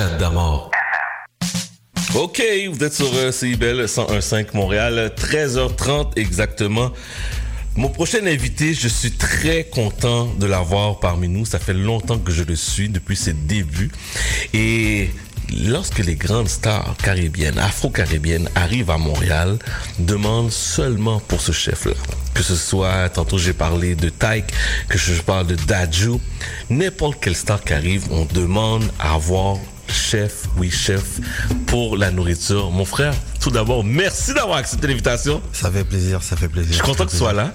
Chat d'amour. OK, vous êtes sur euh, CIBL 101.5 Montréal, 13h30 exactement. Mon prochain invité, je suis très content de l'avoir parmi nous. Ça fait longtemps que je le suis, depuis ses débuts. Et lorsque les grandes stars caribéennes, afro-caribéennes arrivent à Montréal, demandent seulement pour ce chef-là. Que ce soit, tantôt j'ai parlé de Tyke, que je parle de Daju, n'importe quelle star qui arrive, on demande à avoir chef, oui chef, pour la nourriture. Mon frère, tout d'abord, merci d'avoir accepté l'invitation. Ça fait plaisir, ça fait plaisir. Je suis content que tu sois là.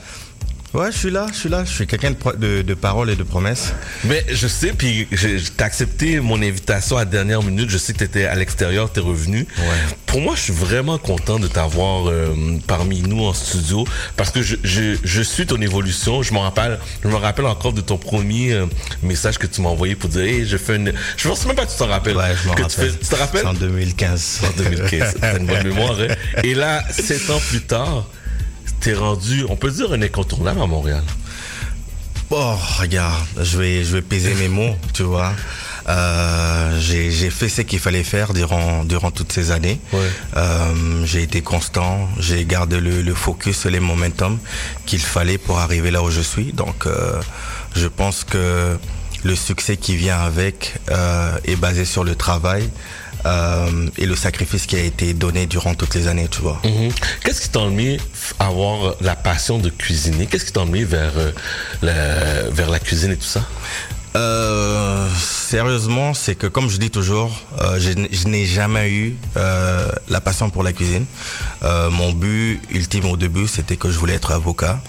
Ouais, je suis là, je suis là. Je suis quelqu'un de, pro- de, de parole et de promesses. Mais je sais, puis t'as accepté mon invitation à la dernière minute. Je sais que t'étais à l'extérieur, t'es revenu. Ouais. Pour moi, je suis vraiment content de t'avoir euh, parmi nous en studio parce que je, je, je suis ton évolution. Je me rappelle, je me rappelle encore de ton premier euh, message que tu m'as envoyé pour dire, hey, je fais une. Je pense même pas que tu t'en rappelles. Ouais, je que rappelle. Tu, fais- tu te rappelles? En 2015. en 2015. T'as une bonne mémoire, hein? Et là, sept ans plus tard, t'es rendu, on peut dire, un incontournable à Montréal. Oh, regarde, je vais, je vais peser mes mots, tu vois. Euh, j'ai fait ce qu'il fallait faire durant, durant toutes ces années. Ouais. Euh, j'ai été constant, j'ai gardé le, le focus, les momentum qu'il fallait pour arriver là où je suis. Donc, euh, je pense que le succès qui vient avec est basé sur le travail euh, et le sacrifice qui a été donné durant toutes les années, tu vois. Mhm. Qu'est-ce qui t'a amené à avoir la passion de cuisiner? Qu'est-ce qui t'a vers, euh, la, vers la cuisine et tout ça? Euh, sérieusement, c'est que comme je dis toujours, euh, je, n'ai jamais eu euh, la passion pour la cuisine. Mon but ultime au début, c'était que je voulais être avocat.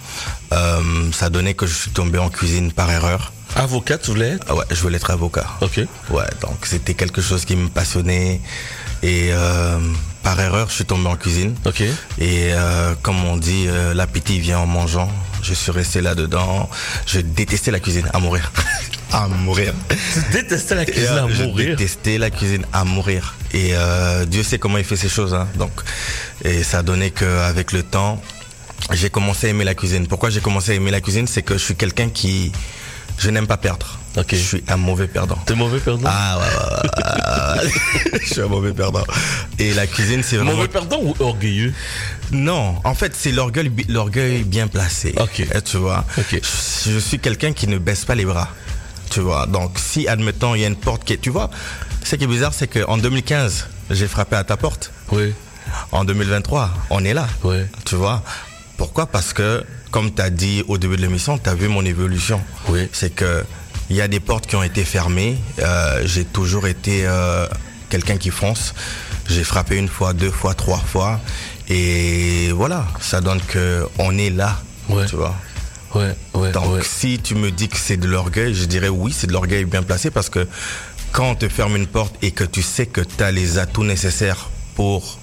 Ça donnait que je suis tombé en cuisine par erreur. Avocat, tu voulais être Ah ouais, je voulais être avocat. Ok. Ouais, donc c'était quelque chose qui me passionnait. Et euh, par erreur, je suis tombé en cuisine. Ok. Et euh, comme on dit, euh, l'appétit vient en mangeant. Je suis resté là-dedans. Je détestais la cuisine, à mourir. à mourir. Tu détestais la cuisine à je mourir. détestais la cuisine à mourir. Et Dieu sait comment il fait ces choses. Hein. Donc, et ça a donné qu'avec le temps, j'ai commencé à aimer la cuisine. Pourquoi j'ai commencé à aimer la cuisine? C'est que je suis quelqu'un qui... Je n'aime pas perdre. Je suis un mauvais perdant. T'es mauvais perdant Ah ouais, ouais, ouais, je suis un mauvais perdant. Et la cuisine, c'est vraiment... Mauvais perdant ou orgueilleux Non, en fait, c'est l'orgueil, l'orgueil bien placé. Ok. Eh, Tu vois. Ok. Je, je suis quelqu'un qui ne baisse pas les bras. Tu vois. Donc, si, admettons, il y a une porte qui est, tu vois, ce qui est bizarre, c'est qu'en 2015, j'ai frappé à ta porte. Oui. En 2023, on est là. Ouais. Tu vois. Pourquoi? Parce que, comme tu as dit au début de l'émission, tu as vu mon évolution. Oui. C'est que, il y a des portes qui ont été fermées. Euh, j'ai toujours été euh, quelqu'un qui fonce. J'ai frappé une fois, deux fois, trois fois. Et voilà, ça donne que on est là. Ouais. Tu vois. Ouais, ouais, Donc, ouais. si tu me dis que c'est de l'orgueil, je dirais oui, c'est de l'orgueil bien placé parce que quand on te ferme une porte et que tu sais que tu as les atouts nécessaires pour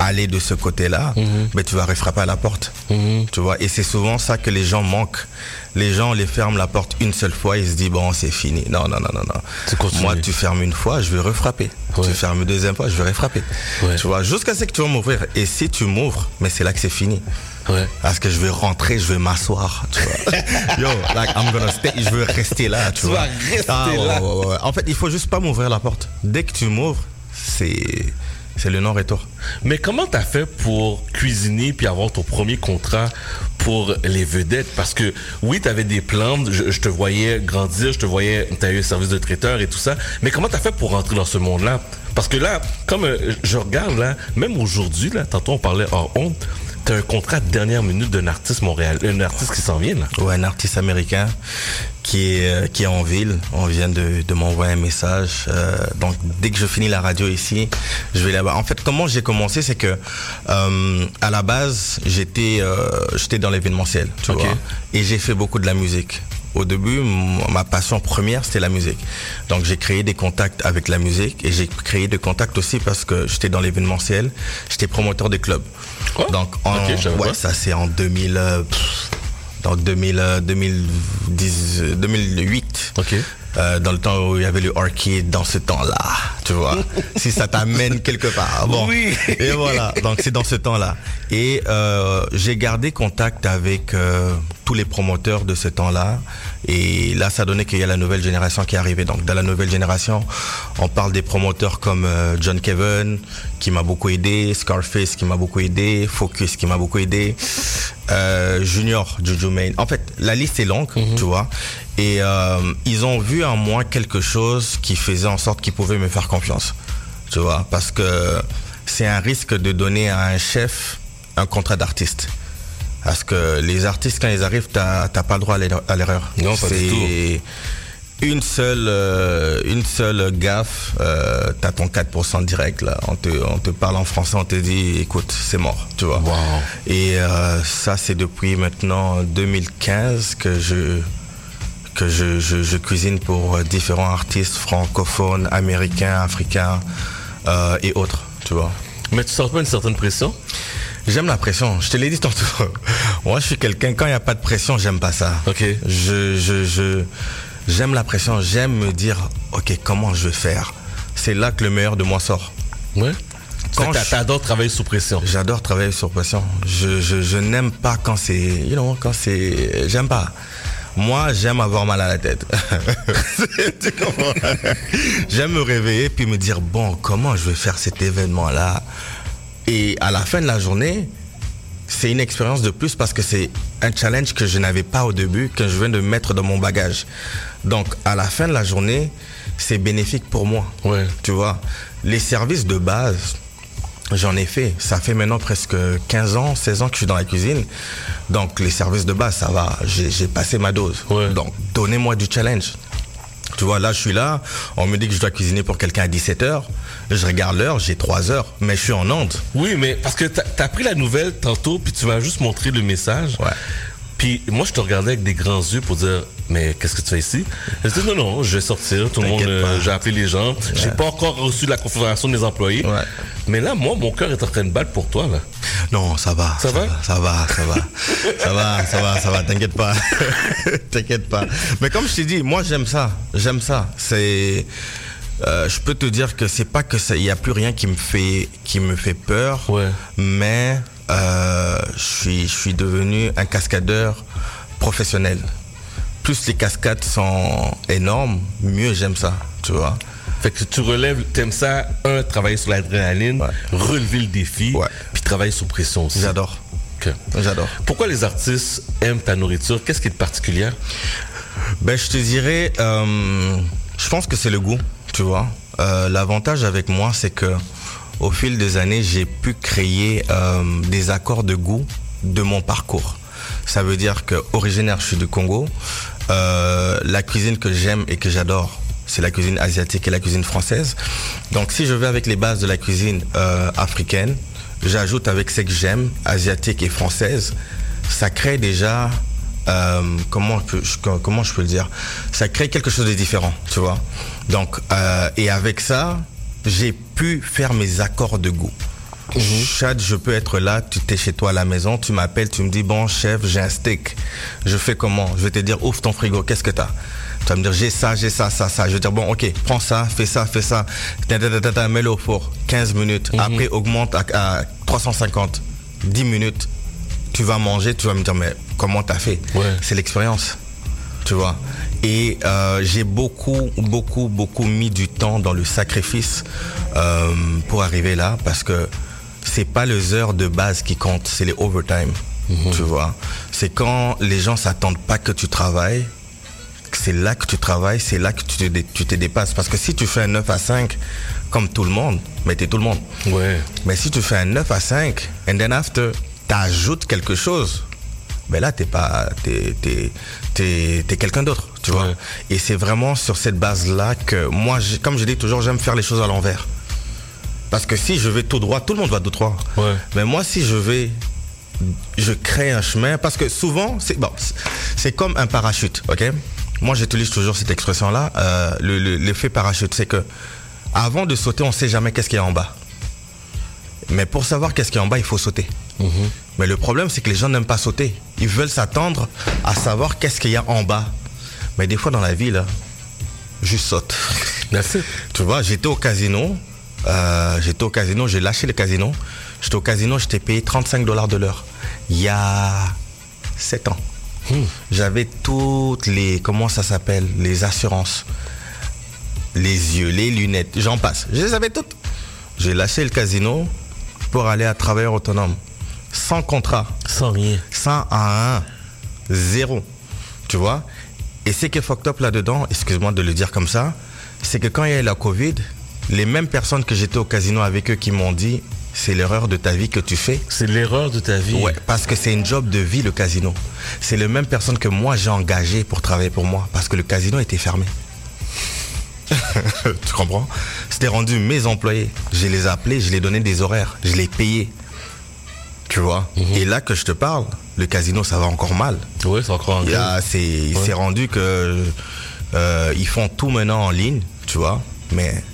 aller de ce côté-là, ben tu vas refrapper à la porte. Mhm. Tu vois, et c'est souvent ça que les gens manquent. Les gens les ferment la porte une seule fois, ils se disent bon, c'est fini. Non, non, non, non, non. Moi, tu fermes une fois, je vais refrapper. Ouais. Tu fermes une deuxième fois, je vais refrapper. Ouais. Tu vois, jusqu'à ce que tu vas m'ouvrir. Et si tu m'ouvres, mais c'est là que c'est fini. Ouais. Parce que je vais rentrer, je vais m'asseoir, tu vois. Yo, like, I'm gonna stay, je veux rester là, tu, Tu vois. vas rester Ah, là. En fait, il faut juste pas m'ouvrir la porte. Dès que tu m'ouvres, c'est, c'est le non-retour. Mais comment t'as fait pour cuisiner puis avoir ton premier contrat pour les vedettes? Parce que oui, t'avais des plans, je, je te voyais grandir, je te voyais, t'as eu un service de traiteur et tout ça. Mais comment t'as fait pour rentrer dans ce monde-là? Parce que là, comme euh, je regarde là, même aujourd'hui là, tantôt on parlait hors honte, t'as un contrat de dernière minute d'un artiste montréal, un artiste qui s'en vient là. Ouais, un artiste américain qui est, euh, qui est en ville. On vient de, de m'envoyer un message. Euh, donc, dès que je finis la radio ici, je vais là-bas. En fait, comment j'ai commencé, c'est que euh, à la base, j'étais euh, j'étais dans l'événementiel, tu vois, et j'ai fait beaucoup de la musique. Au début, ma passion première, c'était la musique. Donc, j'ai créé des contacts avec la musique et j'ai créé des contacts aussi parce que j'étais dans l'événementiel. J'étais promoteur des clubs. Donc, en, ouais, ça c'est en 2000, euh, pff, dans 2000, euh, 2010, euh, 2008. Ok. Euh, dans le temps où il y avait le arcade, dans ce temps-là, tu vois. si ça t'amène quelque part. Bon. Oui. Et voilà. Donc c'est dans ce temps-là. Et euh, j'ai gardé contact avec euh, tous les promoteurs de ce temps-là. Et là, ça donnait qu'il y a la nouvelle génération qui est arrivée. Donc dans la nouvelle génération, on parle des promoteurs comme euh, John Kevin, qui m'a beaucoup aidé, Scarface, qui m'a beaucoup aidé, Focus, qui m'a beaucoup aidé, Junior, Juju Main. En fait, la liste est longue, tu vois. Et euh, ils ont vu en moi quelque chose qui faisait en sorte qu'ils pouvaient me faire confiance. Tu vois, parce que c'est un risque de donner à un chef un contrat d'artiste. Parce que les artistes, quand ils arrivent, t'as pas le droit à l'erreur-. Non, pas du C'est Une seule, euh, une seule gaffe, euh, t'as ton 4% direct là. On te, on te parle en français, on te dit, écoute, c'est mort, tu vois. Wow. Et euh, ça, c'est depuis maintenant 2015 que je que je, je, je cuisine pour euh, différents artistes francophones, américains, africains euh, et autres, tu vois. Mais tu sens pas une certaine pression? J'aime la pression, je te l'ai dit tantôt. Moi, je suis quelqu'un, quand il n'y a pas de pression, j'aime pas ça. Ok. Je, je, je, j'aime la pression, j'aime me dire, ok, comment je vais faire? C'est là que le meilleur de moi sort. Ouais. Quand t'adores travailler sous pression. J'adore travailler sur pression. Je, je, je n'aime pas quand c'est, you know, quand c'est, j'aime pas. Moi, j'aime avoir mal à la tête. Tu comprends? J'aime me réveiller puis me dire bon, comment je vais faire cet événement-là? Et à la fin de la journée, c'est une expérience de plus parce que c'est un challenge que je n'avais pas au début, que je viens de mettre dans mon bagage. Donc, à la fin de la journée, c'est bénéfique pour moi. Ouais. Tu vois, les services de base, j'en ai fait. Ça fait maintenant presque 15 ans, 16 ans que je suis dans la cuisine. Donc, les services de base, ça va. J'ai passé ma dose. Ouais. Donc, donnez-moi du challenge. Tu vois, là, je suis là. On me dit que je dois cuisiner pour quelqu'un à 17 heures. Je regarde l'heure, j'ai 3 heures. Mais je suis en onde. Oui, mais parce que t'as as pris la nouvelle tantôt, puis tu m'as juste montré le message. Ouais. Puis moi, je te regardais avec des grands yeux pour dire, mais qu'est-ce que tu fais ici? Je dis non, non, je vais sortir. Tout le monde, euh, j'ai appelé les gens. J'ai pas encore reçu la confirmation des employés. Ouais. Mais là, moi, mon cœur est en train de battre pour toi là. Non, ça va? Ça va Ça va, ça va. ça va, ça va, ça va. T'inquiète pas. T'inquiète pas. Mais comme je t'ai dit, moi j'aime ça. J'aime ça. C'est. euh, je peux te dire que c'est pas que ça. Il y a plus rien qui me fait qui me fait peur. Ouais. Mais euh, je suis je suis devenu un cascadeur professionnel. Plus les cascades sont énormes, mieux j'aime ça. Tu vois. Fait que tu relèves, t'aimes ça, un, travailler sur l'adrénaline, Ouais. relever le défi, Ouais. puis travailler sous pression aussi. J'adore. Pourquoi les artistes aiment ta nourriture? Qu'est-ce qui est de particulier? Ben, je te dirais, euh, je pense que c'est le goût, tu vois. Euh, L'avantage avec moi, c'est que au fil des années, j'ai pu créer euh, des accords de goût de mon parcours. Ça veut dire que originaire, je suis du Congo. Euh, la cuisine que j'aime et que j'adore, c'est la cuisine asiatique et la cuisine française. Donc, si je vais avec les bases de la cuisine euh, africaine, j'ajoute avec ce que j'aime, asiatique et française, ça crée déjà euh, comment, je peux, comment je peux le dire? Ça crée quelque chose de différent, tu vois? Donc, et avec ça, j'ai pu faire mes accords de goût. Chad, je peux être là, tu t'es chez toi à la maison, tu m'appelles, tu me dis, bon chef, j'ai un steak. Je fais comment? Je vais te dire, ouvre ton frigo, qu'est-ce que t'as? Tu vas me dire, j'ai ça, j'ai ça, ça, ça. Je vais dire, bon, ok, prends ça, fais ça, fais ça. Mets-le au four, 15 minutes. Après, augmente à, à 350, 10 minutes. Tu vas manger, tu vas me dire, mais comment t'as fait? Ouais. C'est l'expérience tu vois? Et euh, j'ai beaucoup, beaucoup, beaucoup mis du temps dans le sacrifice euh, pour arriver là, parce que c'est pas les heures de base qui comptent, c'est les overtime, tu vois. C'est quand les gens s'attendent pas que tu travailles, c'est là que tu travailles, c'est là que tu te, dé- tu te dépasses. Parce que si tu fais un 9 à 5, comme tout le monde, mais t'es tout le monde. Ouais. Mais si tu fais un 9 à 5, and then after, t'ajoutes quelque chose, ben là, t'es pas, t'es, t'es, t'es, t'es quelqu'un d'autre, tu vois. Ouais. Et c'est vraiment sur cette base-là que moi, comme je dis toujours, j'aime faire les choses à l'envers. Parce que si je vais tout droit, tout le monde va tout droit. Ouais. Mais moi, si je vais, je crée un chemin, parce que souvent, c'est bon, c'est- comme un parachute, ok? Moi, j'utilise toujours cette expression-là. euh, le- le- L'effet parachute, c'est que avant de sauter, on sait jamais qu'est-ce qu'il y a en bas. Mais pour savoir qu'est-ce qu'il y a en bas, il faut sauter. Mais le problème, c'est que les gens n'aiment pas sauter. Ils veulent s'attendre à savoir qu'est-ce qu'il y a en bas. Mais des fois dans la vie, là, juste saute. Tu vois, j'étais au casino. Euh, j'étais au casino, j'ai lâché le casino. J'étais au casino, j'étais payé 35 dollars de l'heure. Il y a 7 ans. Hmm. J'avais toutes les, comment ça s'appelle, les assurances. Les yeux, les lunettes, j'en passe. Je les avais toutes. J'ai lâché le casino pour aller à travailleur autonome. Sans contrat. Sans rien. Sans un, zéro. Tu vois? Et c'est que fucked up là-dedans, excuse-moi de le dire comme ça, c'est que quand il y a eu la Covid, les mêmes personnes que j'étais au casino avec eux qui m'ont dit c'est l'erreur de ta vie que tu fais. C'est l'erreur de ta vie. Ouais, parce que c'est une job de vie le casino. C'est les mêmes personnes que moi j'ai engagées pour travailler pour moi parce que le casino était fermé. tu comprends? C'était rendu mes employés. Je les ai appelés, je les ai donné des horaires, je les ai payés. Tu vois? Mhm. Et là que je te parle, le casino ça va encore mal. Oui, c'est encore un Il s'est rendu que euh, ils font tout maintenant en ligne, tu vois? Mais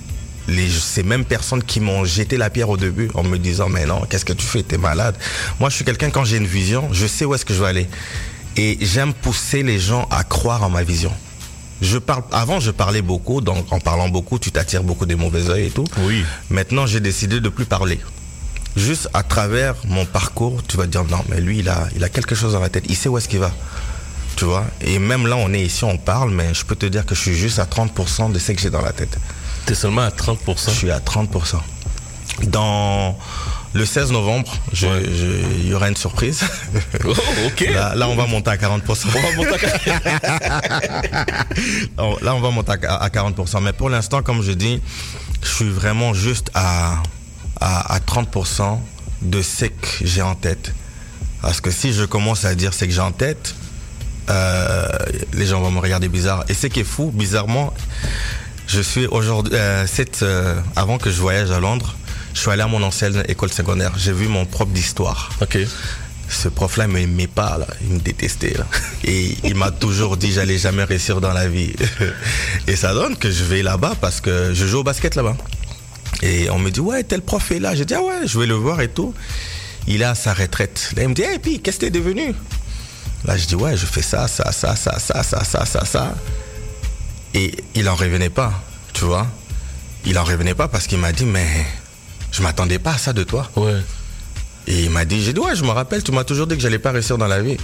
les, ces mêmes personnes qui m'ont jeté la pierre au début en me disant mais non, qu'est-ce que tu fais, t'es malade. Moi, je suis quelqu'un quand j'ai une vision, je sais où est-ce que je vais aller. Et j'aime pousser les gens à croire en ma vision. Je parle, avant, je parlais beaucoup, donc en parlant beaucoup, tu t'attires beaucoup des mauvais oeils et tout. Oui. Maintenant, j'ai décidé de plus parler. Juste à travers mon parcours, tu vas dire non, mais lui, il a, il a quelque chose dans la tête. Il sait où est-ce qu'il va. Tu vois? Et même là, on est ici, on parle, mais je peux te dire que je suis juste à 30% de ce que j'ai dans la tête. Tu es seulement à 30% Je suis à 30%. Dans le 16 novembre, il y aura une surprise. Oh, ok. Là, on va monter à 40%. On va monter à... là, on va monter à 40%. Mais pour l'instant, comme je dis, je suis vraiment juste à, à, 30% de ce que j'ai en tête. Parce que si je commence à dire ce que j'ai en tête, euh, les gens vont me regarder bizarre. Et ce qui est fou, bizarrement, je suis aujourd'hui, euh, euh, avant que je voyage à Londres, je suis allé à mon ancienne école secondaire. J'ai vu mon prof d'histoire. Ok. Ce prof-là, il m'aimait pas, là. Il me détestait, là. Et il m'a toujours dit, j'allais jamais réussir dans la vie. Et ça donne que je vais là-bas parce que je joue au basket là-bas. Et on me dit, ouais, tel prof est là. Je dis, ah ouais, je vais le voir et tout. Il est à sa retraite. Là, il me dit, et puis, qu'est-ce que t'es devenu? Là, je dis, ouais, je fais ça, ça, ça, ça, ça, ça, ça, ça, ça. Et il en revenait pas, tu vois. Il en revenait pas parce qu'il m'a dit, mais je m'attendais pas à ça de toi. Ouais. Et il m'a dit, j'ai dit, ouais, je me rappelle, tu m'as toujours dit que j'allais pas réussir dans la vie.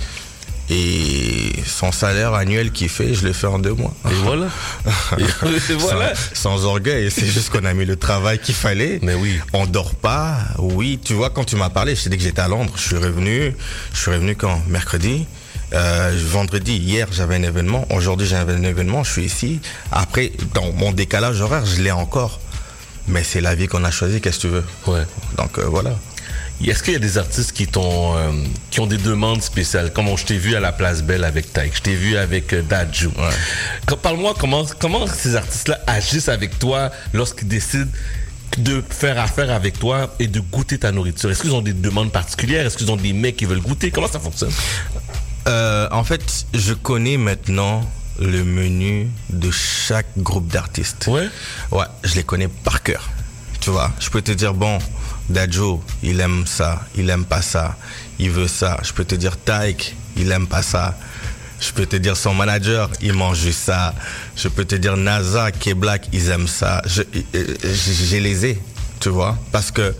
Et son salaire annuel qu'il fait, je l'ai fait en deux mois. Et voilà. Et voilà. Sans, orgueil, c'est juste qu'on a mis le travail qu'il fallait. Mais oui. On dort pas. Oui, tu vois, quand tu m'as parlé, je t'ai dit que j'étais à Londres. Je suis revenu. Je suis revenu quand? Mercredi. Euh, vendredi, hier, j'avais un événement. Aujourd'hui, j'ai un événement. Je suis ici. Après, dans mon décalage horaire, je l'ai encore. Mais c'est la vie qu'on a choisie. Qu'est-ce que tu veux? Ouais. Donc euh, voilà. Est-ce qu'il y a des artistes qui euh, qui ont des demandes spéciales? Comme je t'ai vu à la Place Belle avec Tyke, je t'ai vu avec Dadju. Parle-moi comment comment ces artistes-là agissent avec toi lorsqu'ils décident de faire affaire avec toi et de goûter ta nourriture? Est-ce qu'ils ont des demandes particulières? Est-ce qu'ils ont des mecs qui veulent goûter? Comment ça fonctionne? Euh, en fait, je connais maintenant le menu de chaque groupe d'artistes. Ouais. Ouais, je les connais par cœur. Tu vois, je peux te dire bon, Dajo, il aime ça, il aime pas ça, il veut ça. Je peux te dire Taik, il aime pas ça. Je peux te dire son manager, il mange juste ça. Je peux te dire NASA, qui est black, ils aiment ça. Je, j'ai les ai, tu vois, parce que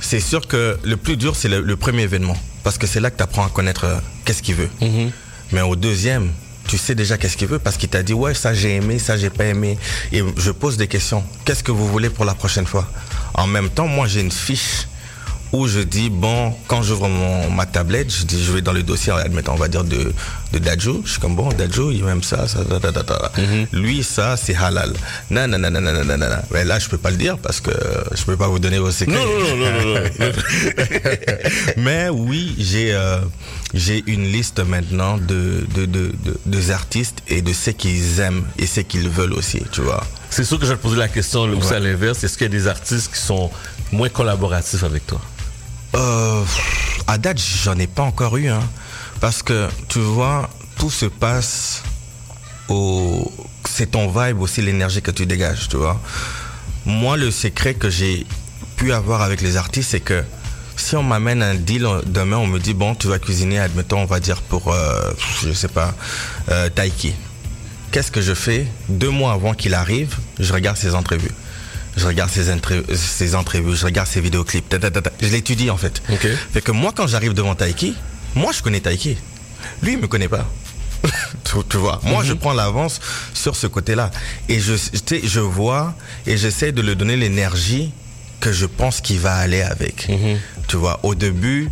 c'est sûr que le plus dur, c'est le premier événement. Parce que c'est là que tu apprends à connaître euh, qu'est-ce qu'il veut. Mhm. Mais au deuxième, tu sais déjà qu'est-ce qu'il veut parce qu'il t'a dit ouais ça j'ai aimé, ça j'ai pas aimé. Et je pose des questions. Qu'est-ce que vous voulez pour la prochaine fois? En même temps, moi j'ai une fiche où je dis, bon, quand j'ouvre ma tablette, je dis, je vais dans le dossier, admettons, on va dire de, de Dajo. Je suis comme, bon, Dajo, il aime ça, ça, ta, ta, ta, mm Lui, ça, c'est halal. Non, non, non, non, non, non, non, Mais là, je peux pas le dire parce que je peux pas vous donner vos secrets. Non, non, non, non, non. Mais oui, j'ai, euh, j'ai une liste maintenant de, de, de, de, de artistes et de ce qu'ils aiment et ce qu'ils veulent aussi, tu vois. C'est sûr que je vais te poser la question aussi à l'inverse. Est-ce qu'il y a des artistes qui sont moins collaboratifs avec toi? Euh, à date, j'en ai pas encore eu, hein, parce que tu vois, tout se passe au. C'est ton vibe aussi, l'énergie que tu dégages, tu vois. Moi, le secret que j'ai pu avoir avec les artistes, c'est que si on m'amène un deal demain, on me dit bon, tu vas cuisiner, admettons, on va dire pour, euh, je sais pas, euh, Taiki. qu'est-ce que je fais Deux mois avant qu'il arrive, je regarde ses entrevues. Je regarde ses, ses entrevues, je regarde ses vidéoclips. Je l'étudie en fait. Fait que moi, quand j'arrive devant Taiki, moi je connais Taiki. Lui, il me connaît pas. tu, vois, moi je mhm. prends l'avance sur ce côté-là. Et je, je vois et j'essaie de lui donner l'énergie que je pense qu'il va aller avec. Mhm. Tu vois, au début,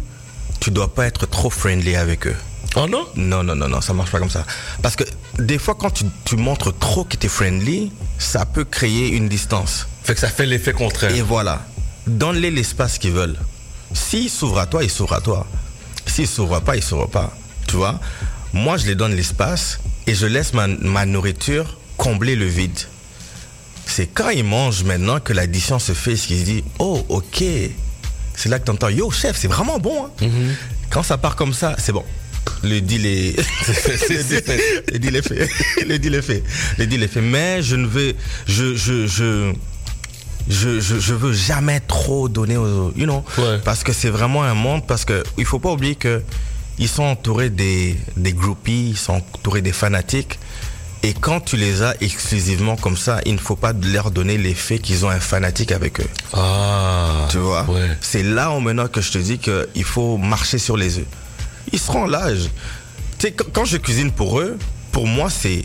tu dois pas être trop friendly avec eux. Oh non? Non, non, non, non, ça marche pas comme ça. Parce que des fois, quand tu, tu montres trop que tu es friendly, ça peut créer une distance. Fait que ça fait l'effet contraire. Et voilà. Donne-les l'espace qu'ils veulent. S'ils s'ouvrent à toi, ils s'ouvrent à toi. S'ils s'ouvrent pas, ils s'ouvrent pas. Tu vois? Moi, je les donne l'espace et je laisse ma, ma nourriture combler le vide. C'est quand ils mangent maintenant que l'addition se fait, qu'ils se disent, oh, ok. C'est là que tu entends, yo, chef, c'est vraiment bon. Hein. Mm-hmm. Quand ça part comme ça, c'est bon. Le deal est, le deal est fait. Le deal est fait. Le deal est fait. Mais je ne veux, je, je, je, je, je, veux jamais trop donner aux, you know, parce que c'est vraiment un monde, parce que il faut pas oublier que ils sont entourés des, des groupies, ils sont entourés des fanatiques. Et quand tu les as exclusivement comme ça, il ne faut pas leur donner l'effet qu'ils ont un fanatique avec eux. Ah. Tu vois? C'est là maintenant que je te dis qu'il faut marcher sur les œufs ils seront là. Tu sais, quand je cuisine pour eux, pour moi, c'est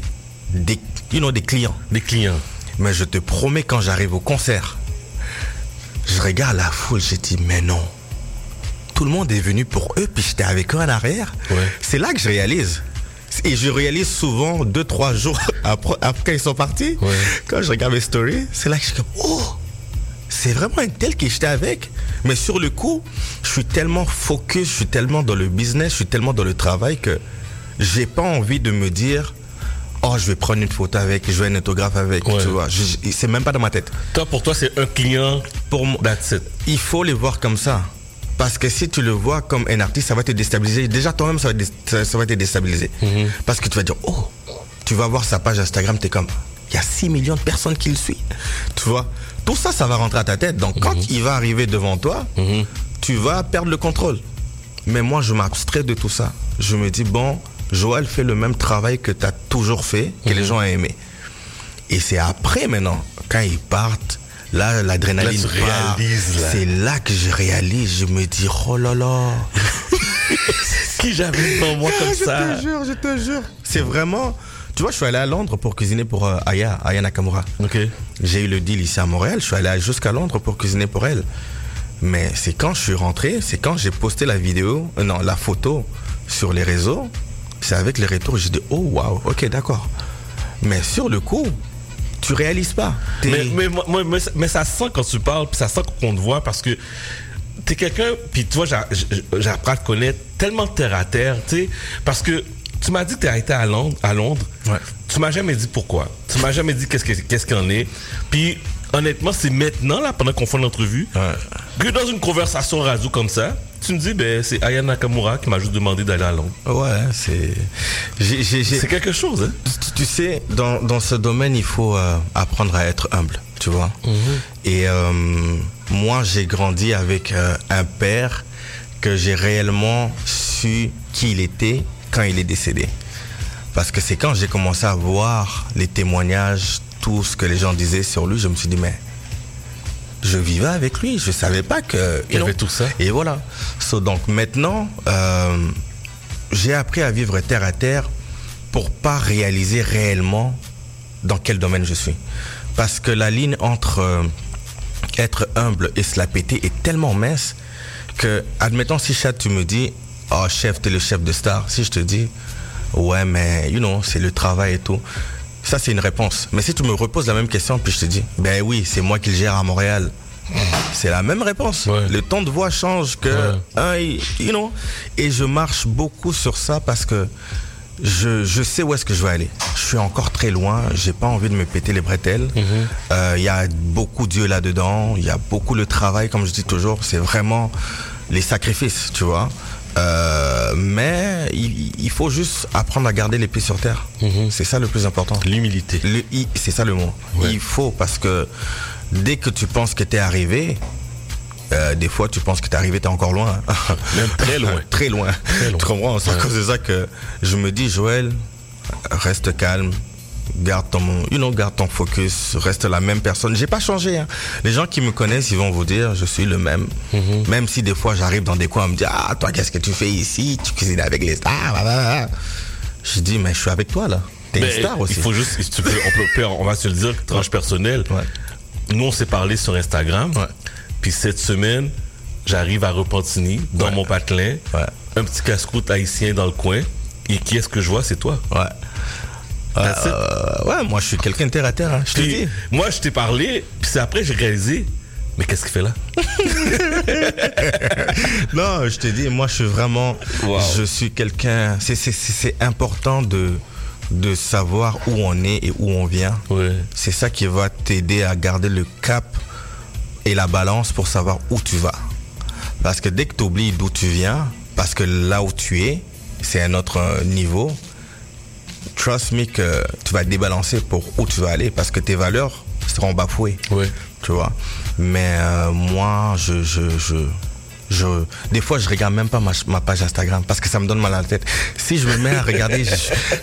des, you des clients. Des clients. Mais je te promets, quand j'arrive au concert, je regarde la foule, je dis, mais non. Tout le monde est venu pour eux, puis j'étais avec eux en arrière. C'est là que je réalise. Et je réalise souvent deux, trois jours après, après ils sont partis. Quand je regarde mes stories, c'est là que je suis comme, oh, c'est vraiment un tel que j'étais avec. Mais sur le coup, je suis tellement focus, je suis tellement dans le business, je suis tellement dans le travail que j'ai pas envie de me dire oh je vais prendre une photo avec, je vais un autographe avec, tu vois. C'est même pas dans ma tête. Toi pour toi c'est un client pour moi. Il faut les voir comme ça. Parce que si tu le vois comme un artiste, ça va te déstabiliser. Déjà toi-même ça, ça, va te déstabiliser. Mhm. Parce que tu vas dire oh, tu vas voir sa page Instagram, tu es comme il y a 6 millions de personnes qui le suivent. Tu vois? Tout ça, ça va rentrer à ta tête. Donc, quand mhm. il va arriver devant toi, mhm. tu vas perdre le contrôle. Mais moi, je m'abstrais de tout ça. Je me dis, bon, Joël fait le même travail que tu as toujours fait, que les mhm. gens ont aimé. Et c'est après, maintenant, quand ils partent, là, l'adrénaline part. C'est là que je réalise. Je me dis, oh là là. qui j'avais devant moi comme ça. Je te jure, je te jure. C'est vraiment. Tu vois, je suis allé à Londres pour cuisiner pour euh, Aya, Aya Nakamura. Ok. J'ai eu le deal ici à Montréal. Je suis allé jusqu'à Londres pour cuisiner pour elle. Mais c'est quand je suis rentré, c'est quand j'ai posté la vidéo, euh, non, la photo sur les réseaux. C'est avec les retours, j'ai dit, oh waouh, ok, d'accord. Mais sur le coup, tu réalises pas. Mais, mais, mais, ça sent quand tu parles, puis ça sent qu'on te voit parce que t'es quelqu'un, puis tu vois, j'apprends à te connaître tellement terre à terre, tu sais, parce que tu m'as dit que tu as été à Londres. À Londres. Ouais. Tu m'as jamais dit pourquoi. Tu m'as jamais dit qu'est-ce qu'est-ce qu'il en est. Puis honnêtement, c'est maintenant là pendant qu'on fait l'entrevue que dans une conversation radio comme ça, tu me dis ben c'est Aya Nakamura qui m'a juste demandé d'aller à Londres. Ouais, c'est c'est quelque chose. Hein? Tu, sais, dans, dans, ce domaine, il faut euh, apprendre à être humble, tu vois. Mhm. Et euh, moi, j'ai grandi avec euh, un père que j'ai réellement su qui il était quand il est décédé. Parce que c'est quand j'ai commencé à voir les témoignages, tout ce que les gens disaient sur lui, je me suis dit, mais je vivais avec lui, je savais pas que... Il y avait tout ça. Et voilà. donc maintenant, euh, j'ai appris à vivre terre à terre pour pas réaliser réellement dans quel domaine je suis. Parce que la ligne entre euh, être humble et se la péter est tellement mince que, admettons, si chat, tu me dis, oh chef, t'es le chef de star. Si je te dis, ouais, mais, you know, c'est le travail et tout. Ça, c'est une réponse. Mais si tu me reposes la même question, puis je te dis, ben oui, c'est moi qui le gère à Montréal. C'est la même réponse. Le ton de voix change que, you know. Et je marche beaucoup sur ça parce que je, je sais où est-ce que je vais aller. Je suis encore très loin. J'ai pas envie de me péter les bretelles. Il mhm. euh, y a beaucoup Dieu là-dedans. Il y a beaucoup le travail, comme je dis toujours. C'est vraiment les sacrifices, tu vois. Euh, mais il, faut juste apprendre à garder les pieds sur terre. Mhm. C'est ça le plus important. L'humilité. C'est ça le mot. Il faut parce que dès que tu penses que tu es arrivé, euh, des fois tu penses que tu es arrivé, tu es encore loin. Même très loin. très loin. Très loin. C'est à cause de ça que je me dis, Joël, reste calme, garde ton, you know, garde ton focus, reste la même personne. J'ai pas changé. Hein. Les gens qui me connaissent, ils vont vous dire, je suis le même. Mhm. Même si des fois j'arrive dans des coins, on me dit, ah, toi, qu'est-ce que tu fais ici? Tu cuisines avec les stars. Je dis, mais je suis avec toi là. T'es une star aussi. Il faut juste, on, peut, on va se le dire, tranche personnelle. Ouais. Nous, on s'est parlé sur Instagram. Ouais. Puis cette semaine, j'arrive à Repentigny, dans Ouais. mon patelin. Un petit casse-croûte haïtien dans le coin. Et qui est-ce que je vois? C'est toi. Ouais. Euh, ouais, moi je suis quelqu'un de terre à terre. hein, je te dis. moi, je t'ai parlé, puis c'est après j'ai réalisé, mais qu'est-ce qu'il fait là? Non, je te dis, moi je suis vraiment, Wow. je suis quelqu'un. C'est important de de savoir où on est et où on vient. Ouais. C'est ça qui va t'aider à garder le cap et la balance pour savoir où tu vas. Parce que dès que tu oublies d'où tu viens, parce que là où tu es, c'est un autre euh, niveau, trust me que tu vas te débalancer pour où tu vas aller parce que tes valeurs seront bafouées. Ouais. Tu vois. Mais euh, moi, je, je, je, je, des fois, je regarde même pas ma, ma page Instagram parce que ça me donne mal à la tête. Si je me mets à regarder, je,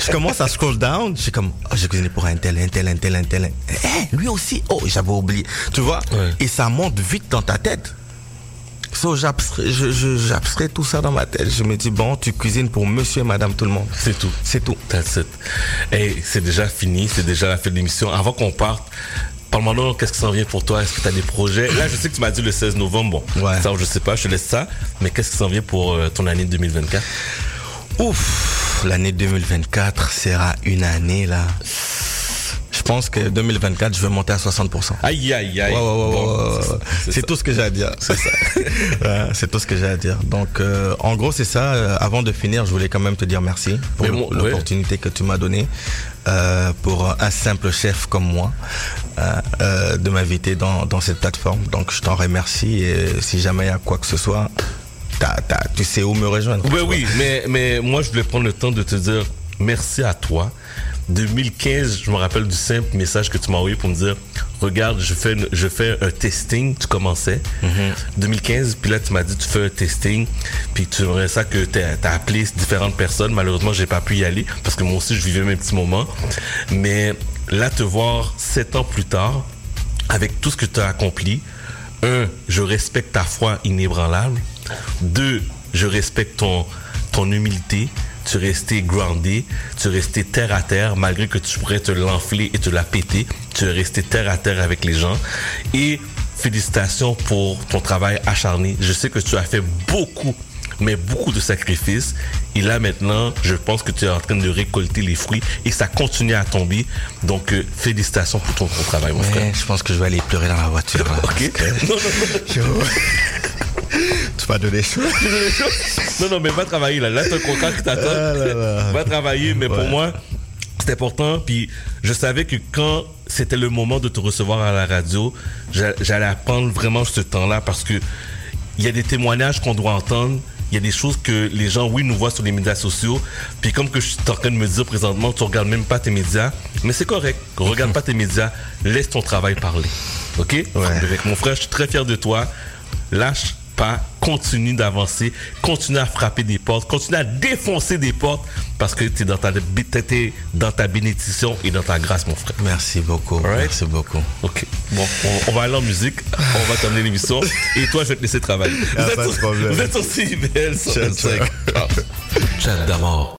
je commence à scroll down, je suis comme, oh, j'ai cuisiné pour un tel, un tel, un tel, un tel. Eh, lui aussi, oh, j'avais oublié. Tu vois? Ouais. Et ça monte vite dans ta tête. So, j'abstrais, je, tout ça dans ma tête. Je me dis, bon, tu cuisines pour monsieur et madame tout le monde. C'est tout. C'est tout. That's it. Hey, c'est déjà fini, c'est déjà la fin de l'émission. Avant qu'on parte, parle-moi qu'est-ce qui s'en vient pour toi? Est-ce que tu as des projets? Là, je sais que tu m'as dit le 16 novembre. Bon, Ouais. ça, je sais pas, je te laisse ça. Mais qu'est-ce qui s'en vient pour euh, ton année 2024? Ouf, l'année 2024 sera une année là. Pense que 2024, je vais monter à 60%. Aïe, aïe, aïe. Ouais, ouais, ouais, Bon, ouais, ouais, c'est tout ce que j'ai à dire. C'est ça. Ouais, c'est tout ce que j'ai à dire. Donc, euh, en gros, c'est ça. Euh, Avant de finir, je voulais quand même te dire merci pour l'opportunité que tu m'as donnée euh, pour un simple chef comme moi euh, euh, de m'inviter dans, dans cette plateforme. Donc, je t'en remercie. Et si jamais il y a quoi que ce soit, tu sais où me rejoindre. Ben oui, mais, mais moi, je voulais prendre le temps de te dire merci à toi. 2015, je me rappelle du simple message que tu m'as envoyé pour me dire regarde, je fais, une- je fais un testing. Tu commençais. 2015, puis là, tu m'as dit tu fais un testing. Puis tu aimerais ça que tu as appelé différentes personnes. Malheureusement, j'ai pas pu y aller parce que moi aussi, je vivais mes petits moments. Mais là, te voir sept ans plus tard, avec tout ce que tu as accompli, un, je respecte ta foi inébranlable. Deux, je respecte ton, ton humilité. Tu es resté groundé, tu es resté terre à terre, malgré que tu pourrais te l'enfler et te la péter. Tu es resté terre à terre avec les gens. Et félicitations pour ton travail acharné. Je sais que tu as fait beaucoup, mais beaucoup de sacrifices. Et là maintenant, je pense que tu es en train de récolter les fruits et ça continue à tomber. Donc, euh, félicitations pour ton, ton travail, mon frère. Je pense que je vais aller pleurer dans la voiture. là. Ok. Non, non, non. Tu m'as donné chaud. Non, non, mais va travailler là. Là, t'as un contrat qui t'attend. Ah. Va travailler, mais pour Ouais. moi, c'est important. Puis je savais que quand c'était le moment de te recevoir à la radio, j'a- j'allais prendre vraiment ce temps-là parce que il y a des témoignages qu'on doit entendre. Il y a des choses que les gens, oui, nous voient sur les médias sociaux. Puis comme que je suis en train de me dire présentement, tu regardes même pas tes médias. Mais c'est correct. Regarde pas tes médias. Laisse ton travail parler. OK? Avec mon frère, je suis très fier de toi. Lâche pas. Continue d'avancer. Continue à frapper des portes. Continue à défoncer des portes parce que tu es dans ta, t'es dans ta bénédiction et dans ta grâce, mon frère. Merci beaucoup. Alright. Merci beaucoup. OK. Bon, on, on va aller en musique. On va terminer l'émission. Et toi, je vais te laisser travailler. Ah, pas de problème. vous êtes aussi belle. Chat d'amour.